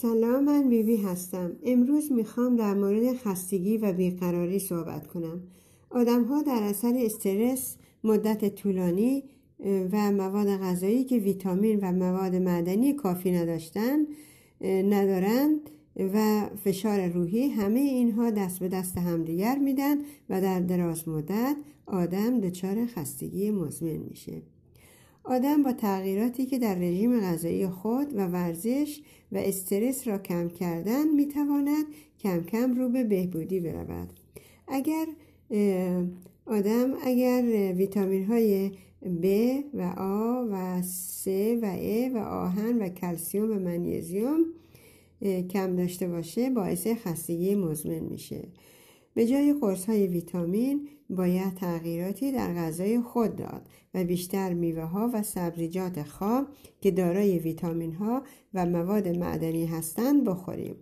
سلام من بیبی هستم. امروز می‌خوام در مورد خستگی و بیقراری صحبت کنم. آدم ها در اثر استرس مدت طولانی و مواد غذایی که ویتامین و مواد معدنی کافی نداشتن ندارند و فشار روحی همه اینها دست به دست همدیگر میدن و در دراز مدت آدم دچار خستگی مزمن میشه. آدم با تغییراتی که در رژیم غذایی خود و ورزش و استرس را کم کردن می‌تواند کم کم رو به بهبودی برود. اگر آدم اگر ویتامین های B و A و C و E و آهن و کلسیوم و منیزیوم کم داشته باشه باعث خستگی مزمن میشه. به جای قرص های ویتامین باید تغییراتی در غذای خود داد و بیشتر میوه ها و سبزیجات خام که دارای ویتامین ها و مواد معدنی هستند بخوریم.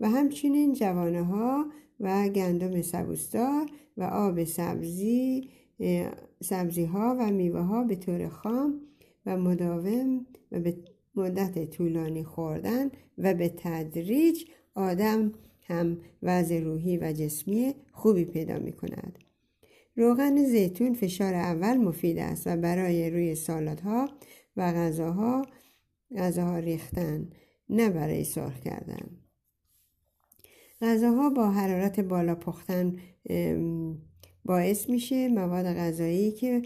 و همچنین جوانه ها و گندم سبوسدار و آب سبزی سبزی ها و میوه ها به طور خام و مداوم و به مدت طولانی خوردن و به تدریج آدم هم وضع روحی و جسمی خوبی پیدا می کند. روغن زیتون فشار اول مفید است و برای روی سالادها و غذاها غذاها ریختن نه برای سرخ کردن غذاها با حرارت بالا پختن باعث میشه مواد غذایی که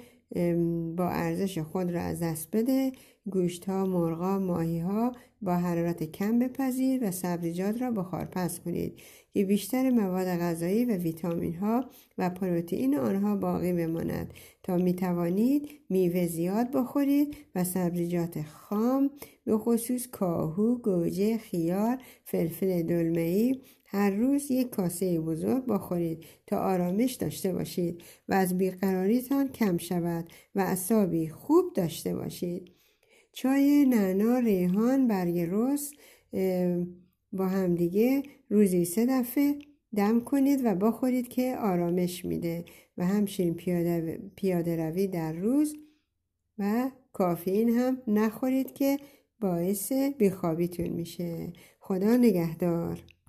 با ارزش خود را از دست بده گوشت ها، مرغا، ماهی ها با حرارت کم بپذیر و سبزیجات را بخار. پس کنید که بیشتر مواد غذایی و ویتامین ها و پروتئین آنها باقی بماند تا می توانید میوه زیاد بخورید و سبزیجات خام به خصوص کاهو، گوجه، خیار، فلفل دلمه‌ای هر روز یک کاسه بزرگ بخورید تا آرامش داشته باشید و از بیقراریتان کم شود و اصابی خوب داشته باشید. چای نعنا ریحان برگ رس با همدیگه روزی سه دفعه دم کنید و بخورید که آرامش میده و همچنین پیاده, پیاده روی در روز و کافین هم نخورید که باعث بیخوابیتون میشه. خدا نگهدار.